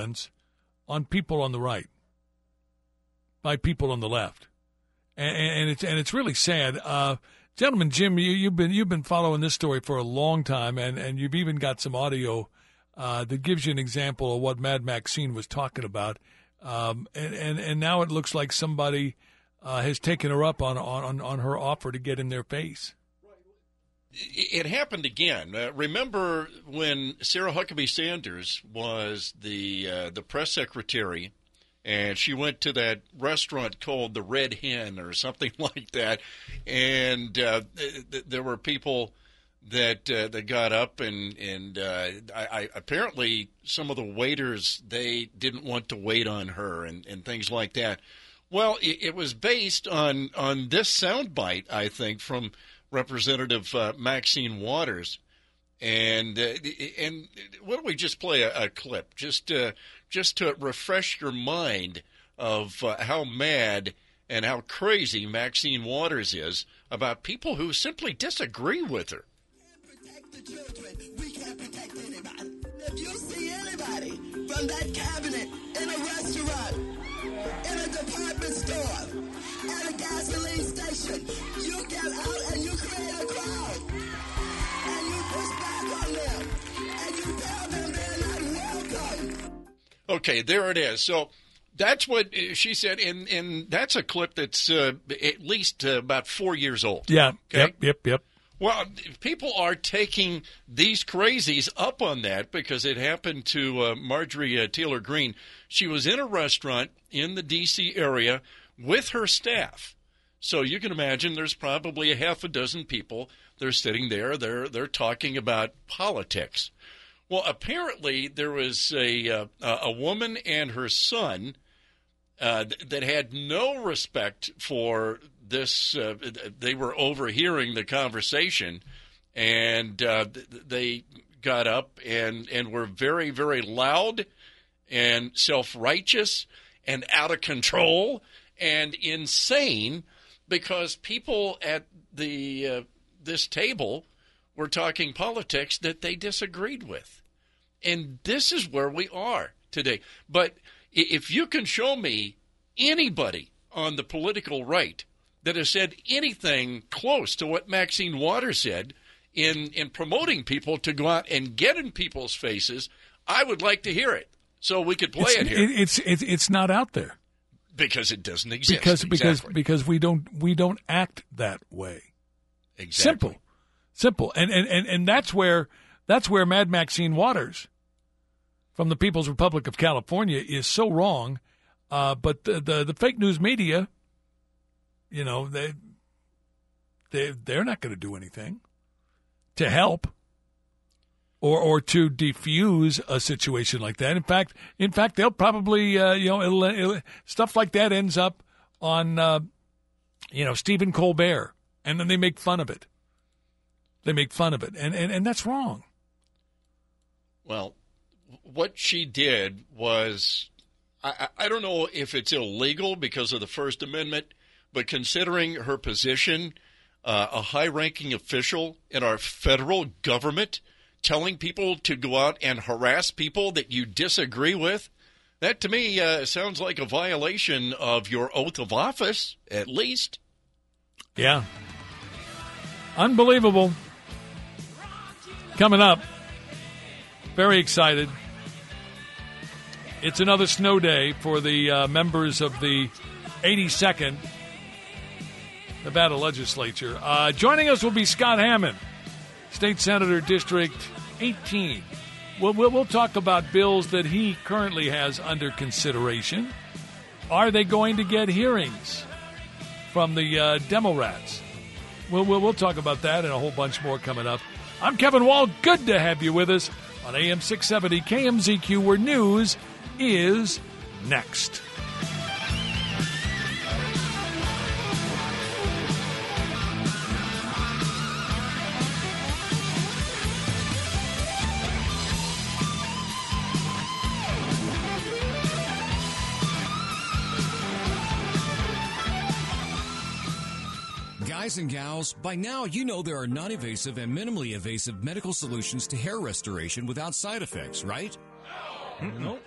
on people on the right by people on the left, and, and it's and it's really sad. Uh, gentlemen, Jim, you, you've been you've been following this story for a long time, and, and you've even got some audio uh, that gives you an example of what Mad Maxine was talking about. Um, and, and and now it looks like somebody uh, has taken her up on, on on her offer to get in their face. It happened again. Uh, remember when Sarah Huckabee Sanders was the uh, the press secretary, and she went to that restaurant called the Red Hen or something like that, and uh, th- there were people that uh, that got up and and uh, I, I, apparently some of the waiters they didn't want to wait on her and, and things like that. Well, it, it was based on on this soundbite, I think, from Representative uh, Maxine Waters. And uh, and why don't we just play a, a clip just to, just to refresh your mind of uh, how mad and how crazy Maxine Waters is about people who simply disagree with her. If you see anybody from that cabinet in a restaurant, in a department store, at a gasoline station, you get out and you create a crowd. And you push back on them. And you tell them they're not welcome. Okay, there it is. So that's what uh, she said, and and that's a clip that's uh, at least uh, about four years old. Yeah. Okay? Yep. Yep. Yep. Well, people are taking these crazies up on that because it happened to uh, Marjorie uh, Taylor Greene. She was in a restaurant in the D.C. area with her staff. So you can imagine there's probably a half a dozen people. They're sitting there. They're they're talking about politics. Well, apparently there was a uh, a woman and her son uh, that had no respect for this. Uh, they were overhearing the conversation, and uh, they got up and and were very very loud and self righteous and out of control and insane because people at the uh, this table were talking politics that they disagreed with. And this is where we are today. But if you can show me anybody on the political right that has said anything close to what Maxine Waters said in, in promoting people to go out and get in people's faces, I would like to hear it so we could play it's, it here. It's, it's it's not out there because it doesn't exist. because because because we don't we don't act that way. exactly. Simple, simple, and and and and that's where that's where Mad Maxine Waters from the People's Republic of California is so wrong. Uh, but the, the the fake news media, you know, they they they're not going to do anything to help or or to defuse a situation like that. In fact, in fact, they'll probably uh, you know it'll, it'll, stuff like that ends up on uh, you know Stephen Colbert, and then they make fun of it. They make fun of it, and and, and that's wrong. Well, what she did was, I, I don't know if it's illegal because of the First Amendment, but considering her position, uh, a high ranking official in our federal government telling people to go out and harass people that you disagree with, that to me uh, sounds like a violation of your oath of office, at least. Yeah, unbelievable. Coming up, very excited. It's another snow day for the uh, members of the 82nd Nevada legislature. Uh, joining us will be Scott Hammond, State Senator District 18. We'll, we'll, we'll talk about bills that he currently has under consideration. Are they going to get hearings from the uh, demo rats? We'll, we'll, we'll talk about that and a whole bunch more coming up. I'm Kevin Wall. Good to have you with us on AM 670 KMZQ, where news is next. Guys and gals, by now you know there are non invasive and minimally invasive medical solutions to hair restoration without side effects, right? No.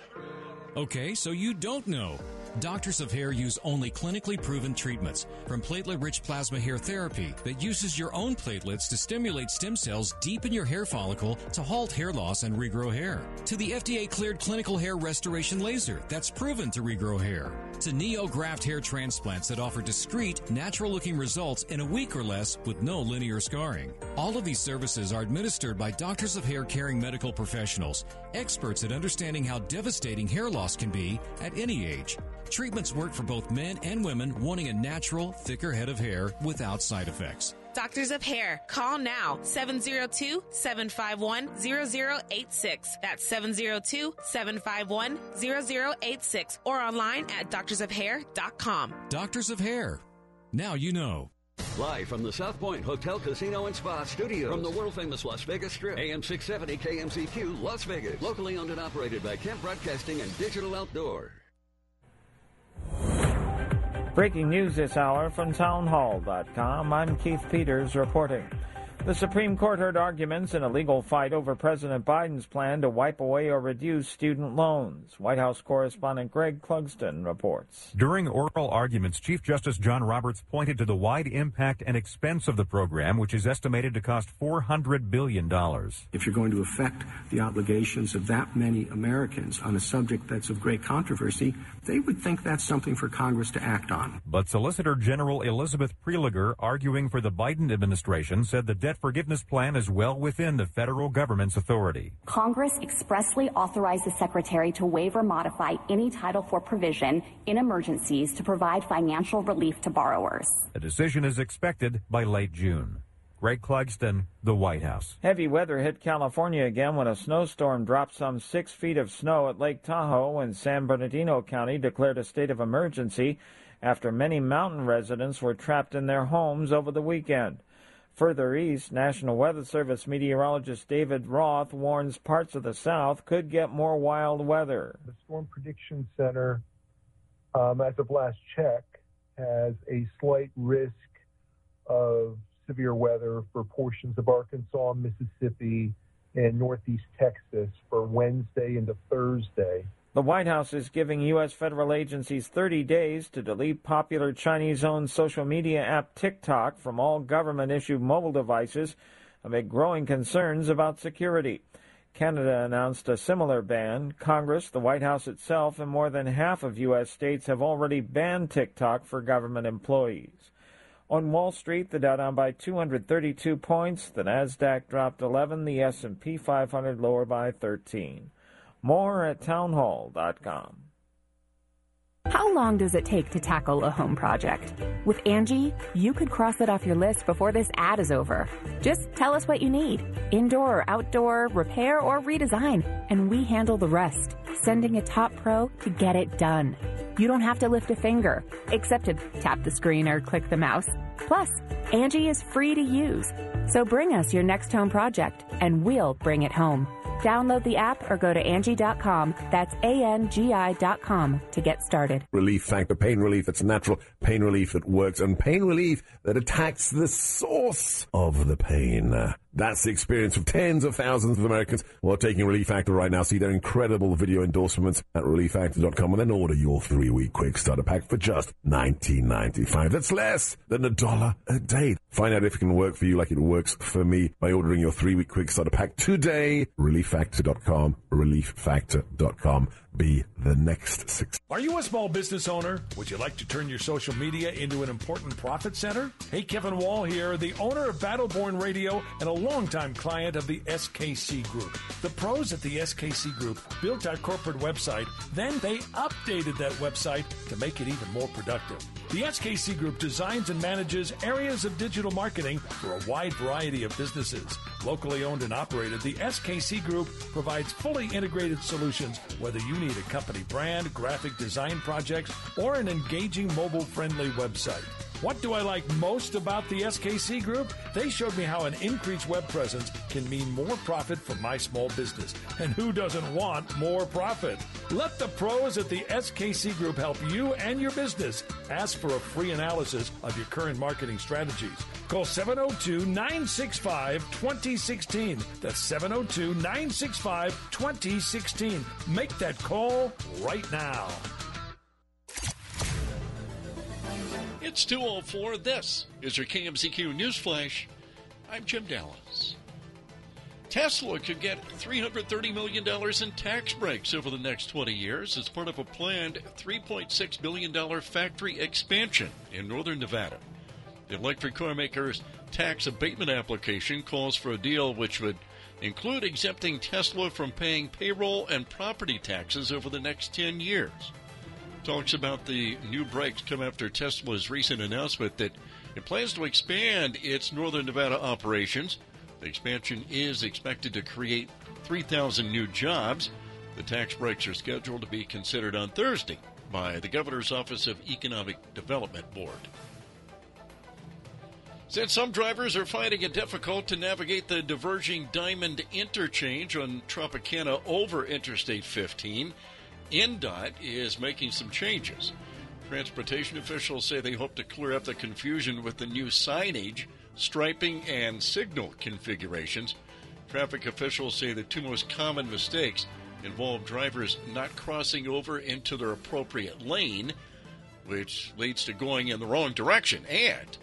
Okay, so you don't know. Doctors of Hair use only clinically proven treatments, from platelet rich plasma hair therapy that uses your own platelets to stimulate stem cells deep in your hair follicle to halt hair loss and regrow hair, to the FDA cleared clinical hair restoration laser that's proven to regrow hair, to NeoGraft hair transplants that offer discreet, natural looking results in a week or less with no linear scarring. All of these services are administered by doctors of hair caring medical professionals, experts at understanding how devastating hair loss can be at any age. Treatments work for both men and women wanting a natural, thicker head of hair without side effects. Doctors of Hair. Call now 702 751 0086. That's 702 751 0086 or online at doctorsofhair.com. Doctors of Hair. Now you know. Live from the South Point Hotel, Casino, and Spa studio From the world famous Las Vegas Strip. AM 670 KMZQ, Las Vegas. Locally owned and operated by Kemp Broadcasting and Digital Outdoor. Breaking news this hour from townhall.com. I'm Keith Peters reporting. The Supreme Court heard arguments in a legal fight over President Biden's plan to wipe away or reduce student loans. White House correspondent Greg Clugston reports. During oral arguments, Chief Justice John Roberts pointed to the wide impact and expense of the program, which is estimated to cost $400 billion. If you're going to affect the obligations of that many Americans on a subject that's of great controversy, they would think that's something for Congress to act on. But Solicitor General Elizabeth Prelogar, arguing for the Biden administration, said the debt forgiveness plan is well within the federal government's authority. Congress expressly authorized the Secretary to waive or modify any Title IV provision in emergencies to provide financial relief to borrowers. A decision is expected by late June. Greg Clugston, the White House. Heavy weather hit California again when a snowstorm dropped some six feet of snow at Lake Tahoe and San Bernardino County declared a state of emergency after many mountain residents were trapped in their homes over the weekend. Further east, National Weather Service meteorologist David Roth warns parts of the south could get more wild weather. The Storm Prediction Center, um, as of last check, has a slight risk of severe weather for portions of Arkansas, Mississippi, and northeast Texas for Wednesday into Thursday. The White House is giving U.S. federal agencies 30 days to delete popular Chinese owned social media app TikTok from all government issued mobile devices amid growing concerns about security. Canada announced a similar ban. Congress, the White House itself, and more than half of U.S. states have already banned TikTok for government employees. On Wall Street, the Dow down by 232 points, the Nasdaq dropped 11, the S&P 500 lower by 13. More at townhall.com. How long does it take to tackle a home project? With Angi, you could cross it off your list before this ad is over. Just tell us what you need indoor or outdoor, repair or redesign, and we handle the rest, sending a top pro to get it done. You don't have to lift a finger, except to tap the screen or click the mouse. Plus, Angi is free to use. So bring us your next home project, and we'll bring it home. Download the app or go to Angi.com. That's A-N-G-I dot com to get started. Relief Factor, pain relief that's natural, pain relief that works, and pain relief that attacks the source of the pain. That's the experience of tens of thousands of Americans who are taking Relief Factor right now. See their incredible video endorsements at relieffactor.com and then order your three-week quick starter pack for just $19.95. That's less than a dollar a day. Find out if it can work for you like it works for me by ordering your three-week quick starter pack today. Relieffactor.com, relieffactor.com. Be the next six. Are you a small business owner? Would you like to turn your social media into an important profit center? Hey, Kevin Wall here, the owner of Battleborn Radio and a longtime client of the SKC Group. The pros at the SKC Group built our corporate website, then they updated that website to make it even more productive. The SKC Group designs and manages areas of digital marketing for a wide variety of businesses. Locally owned and operated, the SKC Group provides fully integrated solutions whether you need a company brand, graphic design projects, or an engaging mobile friendly website. What do I like most about the SKC Group? They showed me how an increased web presence can mean more profit for my small business. And who doesn't want more profit? Let the pros at the SKC Group help you and your business. Ask for a free analysis of your current marketing strategies. Call 702 965 2016. That's 702 965 2016. Make that call right now. It's 204. This is your KMZQ News Flash. I'm Jim Dallas. Tesla could get $330 million in tax breaks over the next 20 years as part of a planned $3.6 billion factory expansion in northern Nevada. The electric car maker's tax abatement application calls for a deal which would include exempting Tesla from paying payroll and property taxes over the next 10 years talks about the new breaks come after Tesla's recent announcement that it plans to expand its Northern Nevada operations. The expansion is expected to create 3,000 new jobs. The tax breaks are scheduled to be considered on Thursday by the Governor's Office of Economic Development Board. Since some drivers are finding it difficult to navigate the diverging Diamond interchange on Tropicana over Interstate 15, NDOT is making some changes. Transportation officials say they hope to clear up the confusion with the new signage, striping, and signal configurations. Traffic officials say the two most common mistakes involve drivers not crossing over into their appropriate lane, which leads to going in the wrong direction, and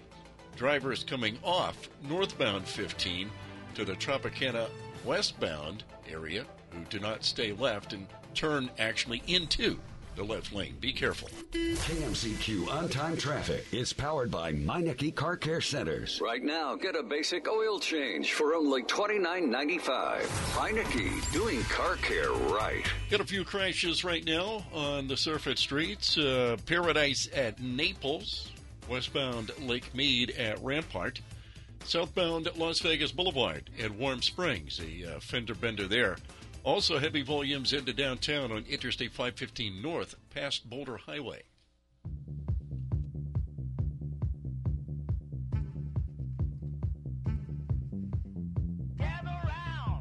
drivers coming off northbound 15 to the Tropicana westbound area who do not stay left and turn actually into the left lane. Be careful. KMZQ on time traffic is powered by Meineke Car Care Centers. Right now, get a basic oil change for only $29.95. Meineke, doing car care right. Got a few crashes right now on the surface streets. Uh, Paradise at Naples, westbound Lake Mead at Rampart, southbound Las Vegas Boulevard at Warm Springs, a uh, fender bender there. Also, heavy volumes into downtown on Interstate 515 North past Boulder Highway.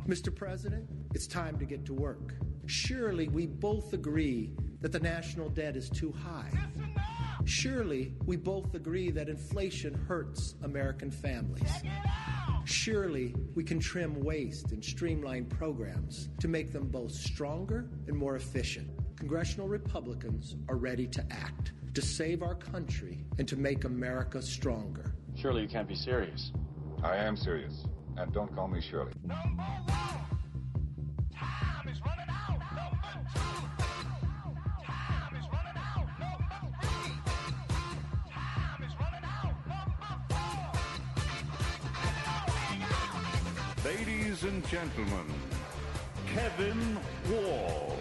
Mr. President, it's time to get to work. Surely we both agree that the national debt is too high. Surely we both agree that inflation hurts American families. Surely we can trim waste and streamline programs to make them both stronger and more efficient. Congressional Republicans are ready to act to save our country and to make America stronger. Surely you can't be serious. I am serious. And don't call me Shirley. Ladies and gentlemen, Kevin Wall.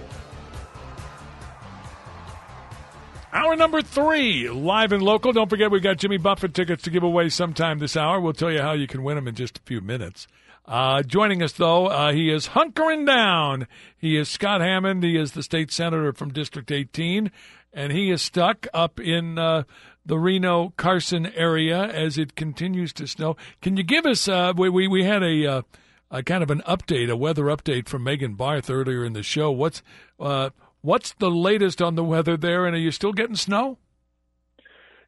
Hour number three, live and local. Don't forget, we've got Jimmy Buffett tickets to give away sometime this hour. We'll tell you how you can win them in just a few minutes. Uh, joining us, though, uh, he is hunkering down. He is Scott Hammond. He is the state senator from District 18, and he is stuck up in uh, the Reno Carson area as it continues to snow. Can you give us? Uh, we, we we had a, uh, a kind of an update, a weather update from Megan Barth earlier in the show. What's uh, what's the latest on the weather there? And are you still getting snow?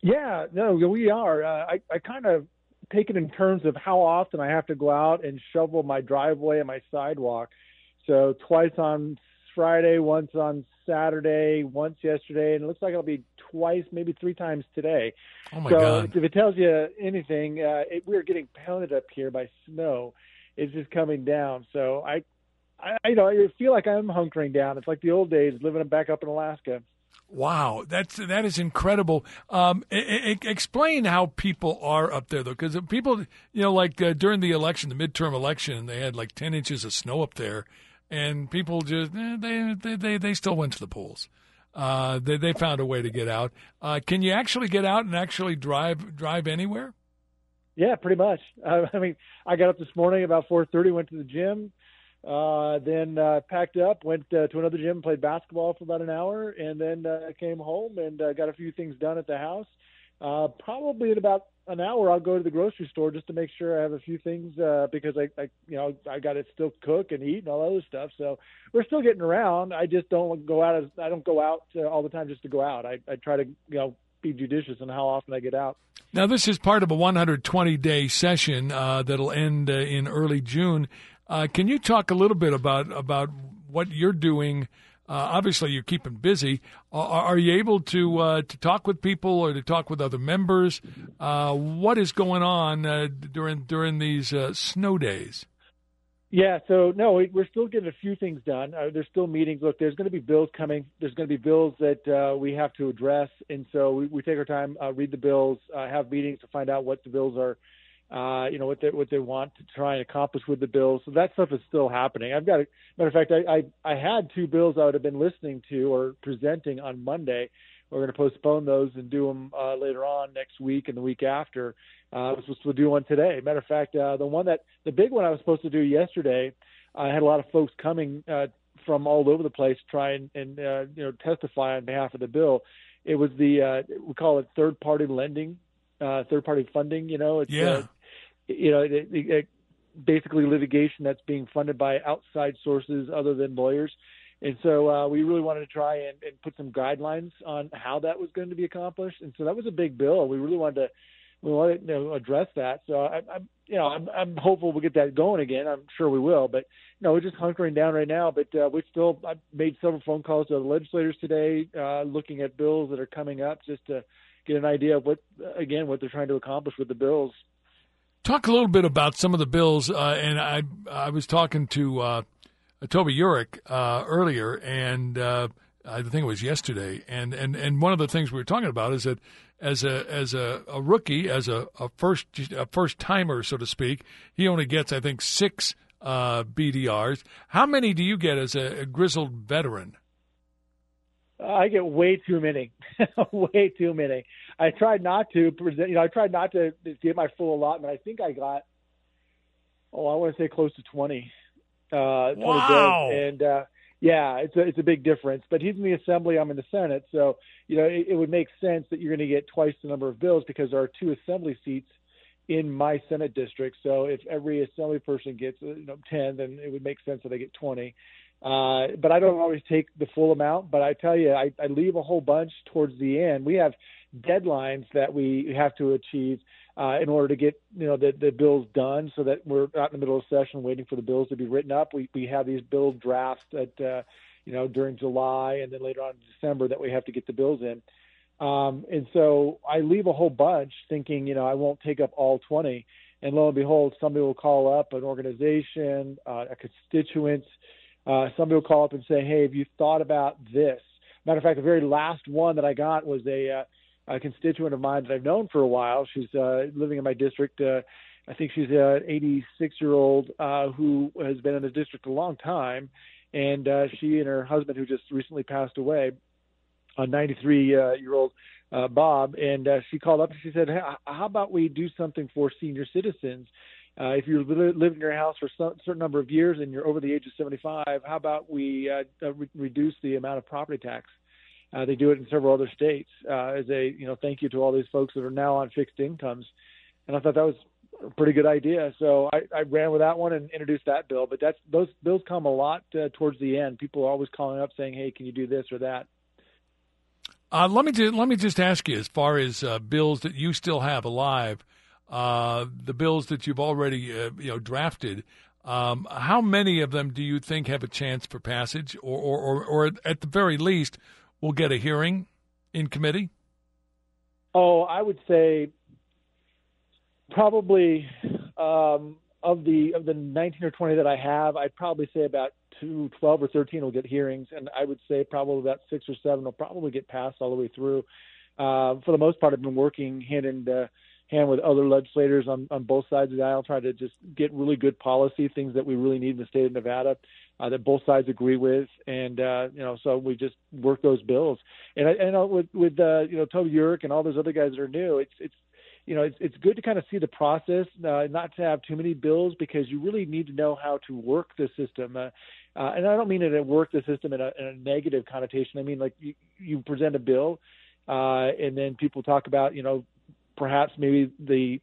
Yeah, no, we are. Uh, I I kind of take it in terms of how often I have to go out and shovel my driveway and my sidewalk. So twice on Friday, once on Saturday, once yesterday, and it looks like it'll be twice, maybe three times today. Oh my so God. if it tells you anything, uh, it, we're getting pounded up here by snow. It's just coming down. So I, I, you know, I feel like I'm hunkering down. It's like the old days living back up in Alaska. Wow, that's that is incredible. Um, I, I, explain how people are up there, though, because people, you know, like uh, during the election, the midterm election, they had like ten inches of snow up there, and people just eh, they, they they they still went to the polls. Uh, they they found a way to get out. Uh, can you actually get out and actually drive drive anywhere? Yeah, pretty much. Uh, I mean, I got up this morning about 4:30, went to the gym, uh, then uh, packed up, went uh, to another gym, played basketball for about an hour, and then uh, came home and uh, got a few things done at the house. Uh, probably in about an hour, I'll go to the grocery store just to make sure I have a few things uh, because I, I, you know, I got to still cook and eat and all other stuff. So we're still getting around. I just don't go out as I don't go out uh, all the time just to go out. I, I try to, you know, be judicious in how often I get out. Now, this is part of a 120 day session uh, that'll end uh, in early June. Uh, can you talk a little bit about about what you're doing? Uh, obviously, you're keeping busy. Are, are you able to uh, to talk with people or to talk with other members? Uh, what is going on during during these snow days? Yeah, so no, we're still getting a few things done. Uh, there's still meetings. Look, there's going to be bills coming. There's going to be bills that uh, we have to address, and so we, we take our time, uh, read the bills, uh, have meetings to find out what the bills are, uh, you know, what they what they want to try and accomplish with the bills. So that stuff is still happening. I've got a matter of fact, I I, I had two bills I would have been listening to or presenting on Monday. We're going to postpone those and do them uh, later on next week and the week after. Uh, I was supposed to do one today. Matter of fact, uh, the one that the big one I was supposed to do yesterday, I had a lot of folks coming uh, from all over the place to try and, and uh, you know testify on behalf of the bill. It was the uh, we call it third party lending, uh, third party funding. You know, it's yeah. uh, you know it, it, it, basically litigation that's being funded by outside sources other than lawyers. And so uh, we really wanted to try and, and put some guidelines on how that was going to be accomplished. And so that was a big bill. We really wanted to we want to you know, address that. So I, I'm, you know, I'm, I'm hopeful we'll get that going again. I'm sure we will. But you know, we're just hunkering down right now. But uh, we still, I made several phone calls to the legislators today, uh, looking at bills that are coming up, just to get an idea of what, again, what they're trying to accomplish with the bills. Talk a little bit about some of the bills, uh, and I, I was talking to uh, Toby Yurek uh, earlier, and uh, I think it was yesterday, and, and, and one of the things we were talking about is that as a as a, a rookie, as a, a first a first timer, so to speak, he only gets I think six uh, BDRs. How many do you get as a, a grizzled veteran? I get way too many, way too many. I tried not to present, you know, I tried not to get my full allotment. I think I got, oh, I want to say close to twenty. Uh, 20 wow. And uh, yeah, it's a it's a big difference. But he's in the assembly, I'm in the Senate, so you know it, it would make sense that you're going to get twice the number of bills because there are two assembly seats in my Senate district. So if every assembly person gets uh, you know 10, then it would make sense that they get 20. Uh, but I don't always take the full amount. But I tell you, I, I leave a whole bunch towards the end. We have deadlines that we have to achieve uh, in order to get you know the, the bills done, so that we're not in the middle of session waiting for the bills to be written up. We we have these bill drafts that uh, you know during July and then later on in December that we have to get the bills in. Um, and so I leave a whole bunch thinking, you know, I won't take up all 20. And lo and behold, somebody will call up an organization, uh, a constituent. Uh, somebody will call up and say, hey, have you thought about this? Matter of fact, the very last one that I got was a uh, a constituent of mine that I've known for a while. She's uh, living in my district. Uh, I think she's an 86 year old uh, who has been in the district a long time, and uh, she and her husband, who just recently passed away, a 93 uh, year old uh, Bob, and uh, she called up and she said, hey, "How about we do something for senior citizens?" Uh, if you live in your house for a certain number of years and you're over the age of 75, how about we uh, re- reduce the amount of property tax uh, they do it in several other states uh, as a you know thank you to all these folks that are now on fixed incomes, and I thought that was a pretty good idea. So I, I ran with that one and introduced that bill. But that's those bills come a lot uh, towards the end. People are always calling up saying, "Hey, can you do this or that?" Uh, let me do, let me just ask you, as far as uh, bills that you still have alive, uh, the bills that you've already uh, you know drafted. Um, how many of them do you think have a chance for passage, or, or, or, or at the very least, will get a hearing in committee? Oh, I would say probably um, of the of the 19 or 20 that I have, I'd probably say about two, 12 or 13 will get hearings, and I would say probably about six or seven will probably get passed all the way through. Uh, for the most part, I've been working hand in uh, hand with other legislators on, on both sides of the aisle, trying to just get really good policy, things that we really need in the state of Nevada uh, that both sides agree with, and uh, you know, so we just work those bills. And I, and uh, with with uh, you know Toby Yurek and all those other guys that are new, it's it's you know it's it's good to kind of see the process, uh, not to have too many bills because you really need to know how to work the system. Uh, uh, and I don't mean it to work the system in a, in a negative connotation. I mean like you, you present a bill, uh, and then people talk about you know perhaps maybe the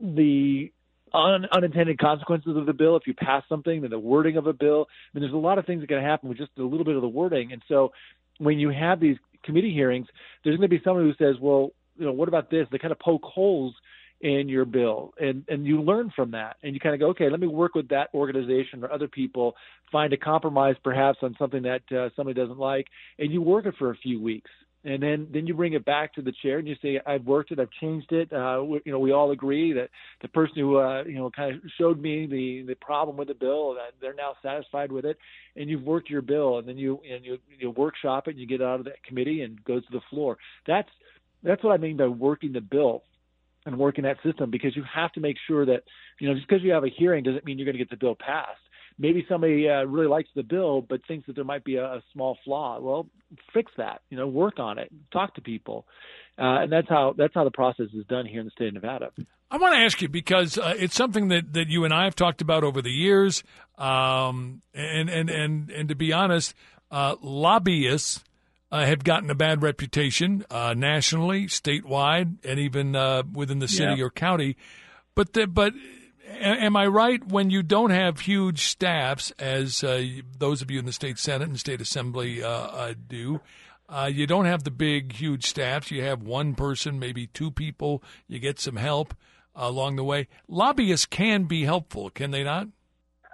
the un, unintended consequences of the bill if you pass something, then the wording of a bill. I mean, there's a lot of things that can happen with just a little bit of the wording. And so, when you have these committee hearings, there's going to be someone who says, "Well, you know, what about this?" They kind of poke holes in your bill, and and you learn from that, and you kind of go, "Okay, let me work with that organization or other people, find a compromise perhaps on something that uh, somebody doesn't like, and you work it for a few weeks." And then then you bring it back to the chair and you say I've worked it, I've changed it. Uh, we, you know, we all agree that the person who uh, you know kind of showed me the the problem with the bill, that they're now satisfied with it, and you've worked your bill, and then you and you you workshop it, and you get out of that committee and goes to the floor. That's that's what I mean by working the bill and working that system because you have to make sure that you know just because you have a hearing doesn't mean you're going to get the bill passed maybe somebody uh, really likes the bill but thinks that there might be a, a small flaw. Well, fix that. You know, work on it. Talk to people, uh, and that's how that's how the process is done here in the state of Nevada. I want to ask you because uh, it's something that, that you and I have talked about over the years, um, and and and and to be honest, uh, lobbyists. Uh, have gotten a bad reputation uh, nationally, statewide, and even uh, within the city Yeah. or county. But the, but am I right when you don't have huge staffs, as uh, those of you in the state senate and state assembly uh, uh, do? Uh, you don't have the big, huge staffs. You have one person, maybe two people. You get some help uh, along the way. Lobbyists can be helpful, can they not?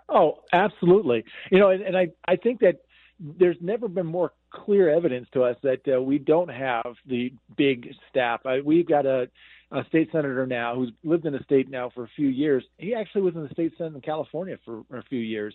Oh, absolutely. You know, and, and I I think that there's never been more clear evidence to us that uh, we don't have the big staff. I, we've got a, a state senator now who's lived in the state now for a few years. He actually was in the state senate in California for, a few years.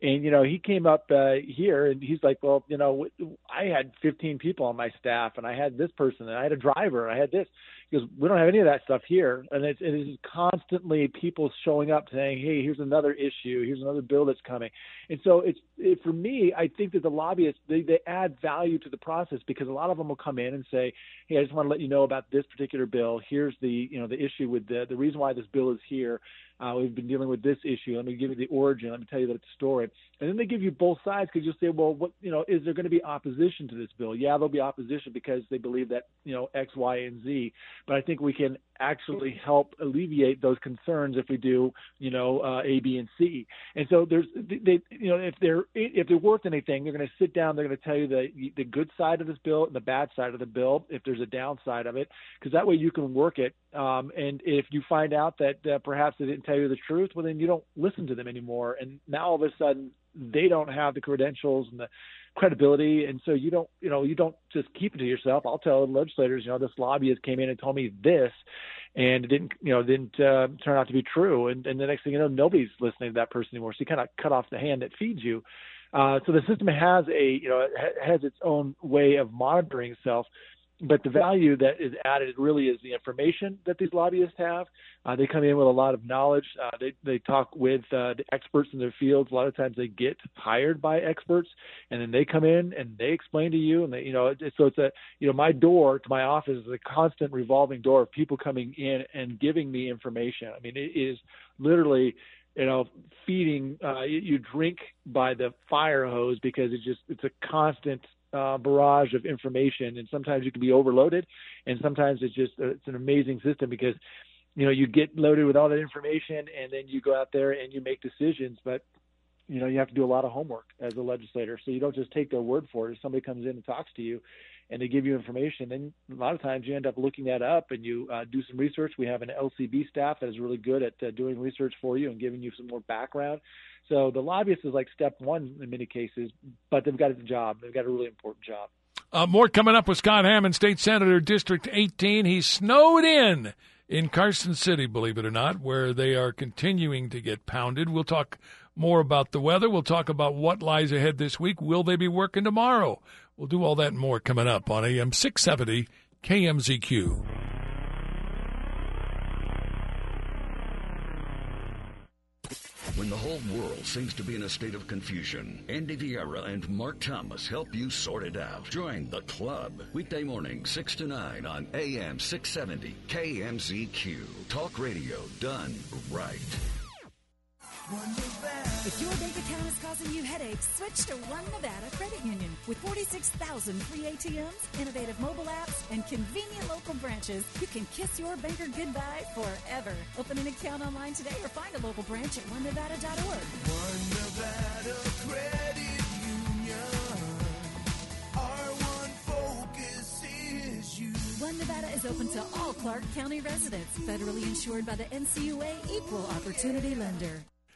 And you know, he came up uh, here and he's like, "Well, you know, I had 15 people on my staff, and I had this person, and I had a driver, and I had this." Because we don't have any of that stuff here, and it's, it is constantly people showing up saying, "Hey, here's another issue. Here's another bill that's coming." And so it's it, for me, I think that the lobbyists they, they add value to the process because a lot of them will come in and say, "Hey, I just want to let you know about this particular bill. Here's the you know the issue with the the reason why this bill is here. Uh, we've been dealing with this issue. Let me give you the origin. Let me tell you the story." And then they give you both sides because you'll say, "Well, what you know is there going to be opposition to this bill?" Yeah, there'll be opposition because they believe that you know X, Y, and Z. But I think we can actually help alleviate those concerns if we do you know uh, A, B, and C. And so there's they you know if they're if they're worth anything, they're going to sit down. They're going to tell you the the good side of this bill and the bad side of the bill if there's a downside of it, because that way you can work it. Um, and if you find out that uh, perhaps they didn't tell you the truth, well then you don't listen to them anymore. And now all of a sudden they don't have the credentials and the credibility. And so you don't you know you don't just keep it to yourself. I'll tell legislators you know this lobbyist came in and told me this and it didn't you know didn't uh, turn out to be true. And and the next thing you know nobody's listening to that person anymore. So you kind of cut off the hand that feeds you. Uh, so the system has a you know has its own way of monitoring itself but the value that is added really is the information that these lobbyists have. Uh, they come in with a lot of knowledge. Uh, they they talk with uh, the experts in their fields. A lot of times they get hired by experts, and then they come in and they explain to you. And they, you know, so it's a you know my door to my office is a constant revolving door of people coming in and giving me information. I mean, it is literally you know feeding uh you, you drink by the fire hose because it's just it's a constant uh, barrage of information, and sometimes you can be overloaded, and sometimes it's just uh, it's an amazing system because you know you get loaded with all that information, and then you go out there and you make decisions, but you know you have to do a lot of homework as a legislator, so you don't just take their word for it. If somebody comes in and talks to you, and they give you information, then a lot of times you end up looking that up and you uh, do some research. We have an LCB staff that is really good at uh, doing research for you and giving you some more background. So the lobbyist is like step one in many cases, but they've got a job. They've got a really important job. Uh, more coming up with Scott Hammond, State Senator, District 18. He's snowed in in Carson City, believe it or not, where they are continuing to get pounded. We'll talk more about the weather. We'll talk about what lies ahead this week. Will they be working tomorrow? We'll do all that and more coming up on AM 670 KMZQ. When the whole world seems to be in a state of confusion, Andy Vieira and Mark Thomas help you sort it out. Join the club. Weekday morning, 6 to 9 on AM 670 KMZQ. Talk radio done right. If your bank account is causing you headaches, switch to One Nevada Credit Union. With 46,000 free ATMs, innovative mobile apps, and convenient local branches, you can kiss your banker goodbye forever. Open an account online today or find a local branch at onenevada.org. One Nevada Credit Union. Our one focus is you. One Nevada is open to all Clark County residents, federally insured by the NCUA Equal Opportunity Lender.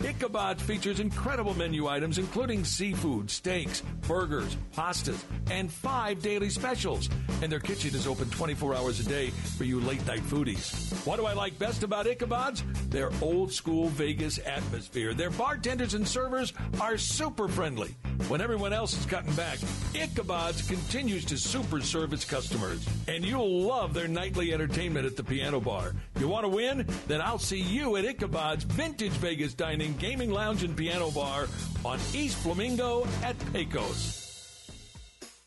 Ichabod features incredible menu items including seafood, steaks, burgers, pastas, and five daily specials. And their kitchen is open 24 hours a day for you late night foodies. What do I like best about Ichabod's? Their old school Vegas atmosphere. Their bartenders and servers are super friendly. When everyone else is cutting back, Ichabod's continues to super serve its customers. And you'll love their nightly entertainment at the piano bar. You want to win? Then I'll see you at Ichabod's Vintage Vegas Dining, Gaming Lounge, and Piano Bar on East Flamingo at Pecos.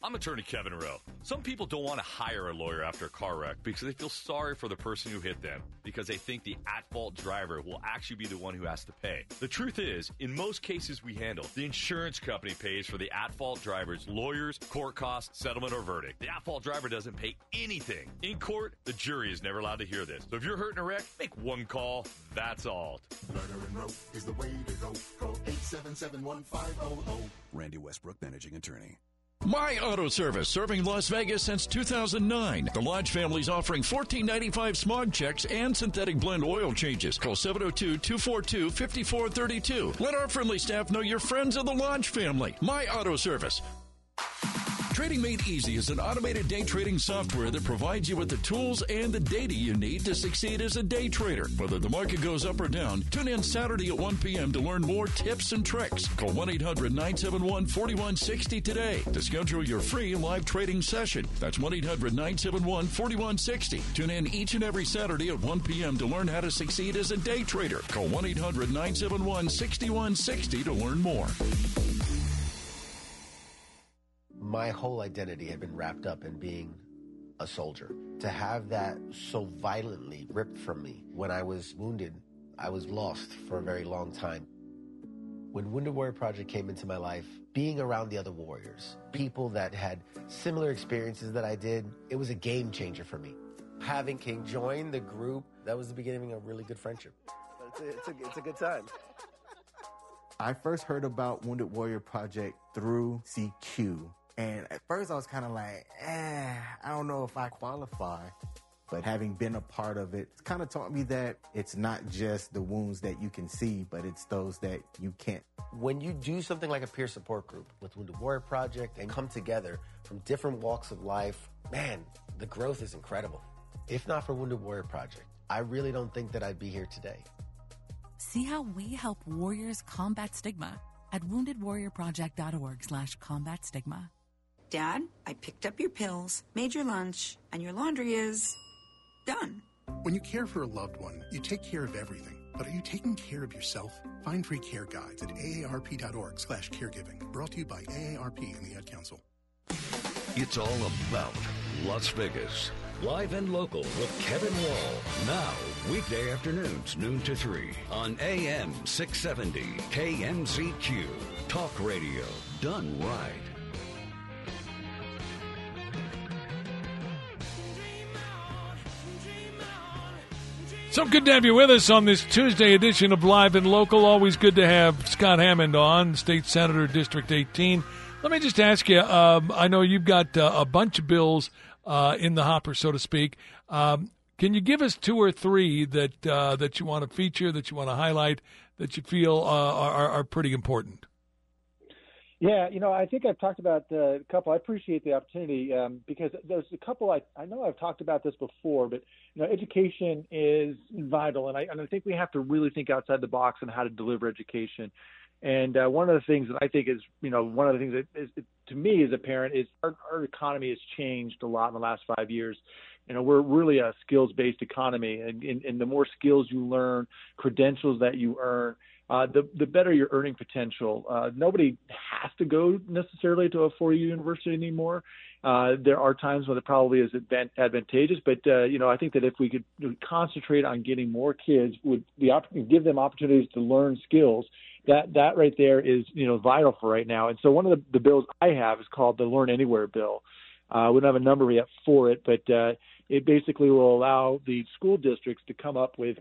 I'm attorney Kevin Rowe. Some people don't want to hire a lawyer after a car wreck because they feel sorry for the person who hit them because they think the at fault driver will actually be the one who has to pay. The truth is, in most cases we handle, the insurance company pays for the at fault driver's lawyers, court costs, settlement, or verdict. The at fault driver doesn't pay anything. In court, the jury is never allowed to hear this. So if you're hurt in a wreck, make one call. That's all. Murder and rope is the way to go. Call 877-1500. Randy Westbrook, managing attorney. My Auto Service, serving Las Vegas since 2009. The Lodge family's offering $14.95 smog checks and synthetic blend oil changes. Call 702-242-5432. Let our friendly staff know you're friends of the Lodge family. My Auto Service. Trading Made Easy is an automated day trading software that provides you with the tools and the data you need to succeed as a day trader. Whether the market goes up or down, tune in Saturday at 1 p.m. to learn more tips and tricks. Call 1 800 971 4160 today to schedule your free live trading session. That's 1 800 971 4160. Tune in each and every Saturday at 1 p.m. to learn how to succeed as a day trader. Call 1 800 971 6160 to learn more. My whole identity had been wrapped up in being a soldier. To have that so violently ripped from me when I was wounded, I was lost for a very long time. When Wounded Warrior Project came into my life, being around the other warriors, people that had similar experiences that I did, it was a game changer for me. Having King join the group, that was the beginning of a really good friendship. It's a, it's a, it's a good time. I first heard about Wounded Warrior Project through CQ. And at first I was kind of like, eh, I don't know if I qualify. But having been a part of it, it's kind of taught me that it's not just the wounds that you can see, but it's those that you can't. When you do something like a peer support group with Wounded Warrior Project and come together from different walks of life, man, the growth is incredible. If not for Wounded Warrior Project, I really don't think that I'd be here today. See how we help warriors combat stigma at woundedwarriorproject.org slash combat stigma. Dad, I picked up your pills, made your lunch, and your laundry is done. When you care for a loved one, you take care of everything. But are you taking care of yourself? Find free care guides at aarp.org slash caregiving. Brought to you by AARP and the Ad Council. It's all about Las Vegas. Live and local with Kevin Wall. Now, weekday afternoons, noon to 3 on AM 670 KMZQ. Talk radio done right. So good to have you with us on this Tuesday edition of Live and Local. Always good to have Scott Hammond on, State Senator, District 18. Let me just ask you um, I know you've got uh, a bunch of bills uh, in the hopper, so to speak. Um, can you give us two or three that uh, that you want to feature, that you want to highlight, that you feel uh, are, are pretty important? Yeah, you know, I think I've talked about uh, a couple. I appreciate the opportunity um, because there's a couple. I I know I've talked about this before, but you know, education is vital, and I and I think we have to really think outside the box on how to deliver education. And uh, one of the things that I think is, you know, one of the things that is, to me as a parent is our, our economy has changed a lot in the last five years. You know, we're really a skills-based economy, and, and, and the more skills you learn, credentials that you earn, uh, the the better your earning potential. Uh, nobody has to go necessarily to a four-year university anymore. Uh, there are times when it probably is advantageous, but uh, you know I think that if we could concentrate on getting more kids, would the opportunity give them opportunities to learn skills. That that right there is you know vital for right now. And so one of the, the bills I have is called the Learn Anywhere bill. Uh, we don't have a number yet for it, but uh, it basically will allow the school districts to come up with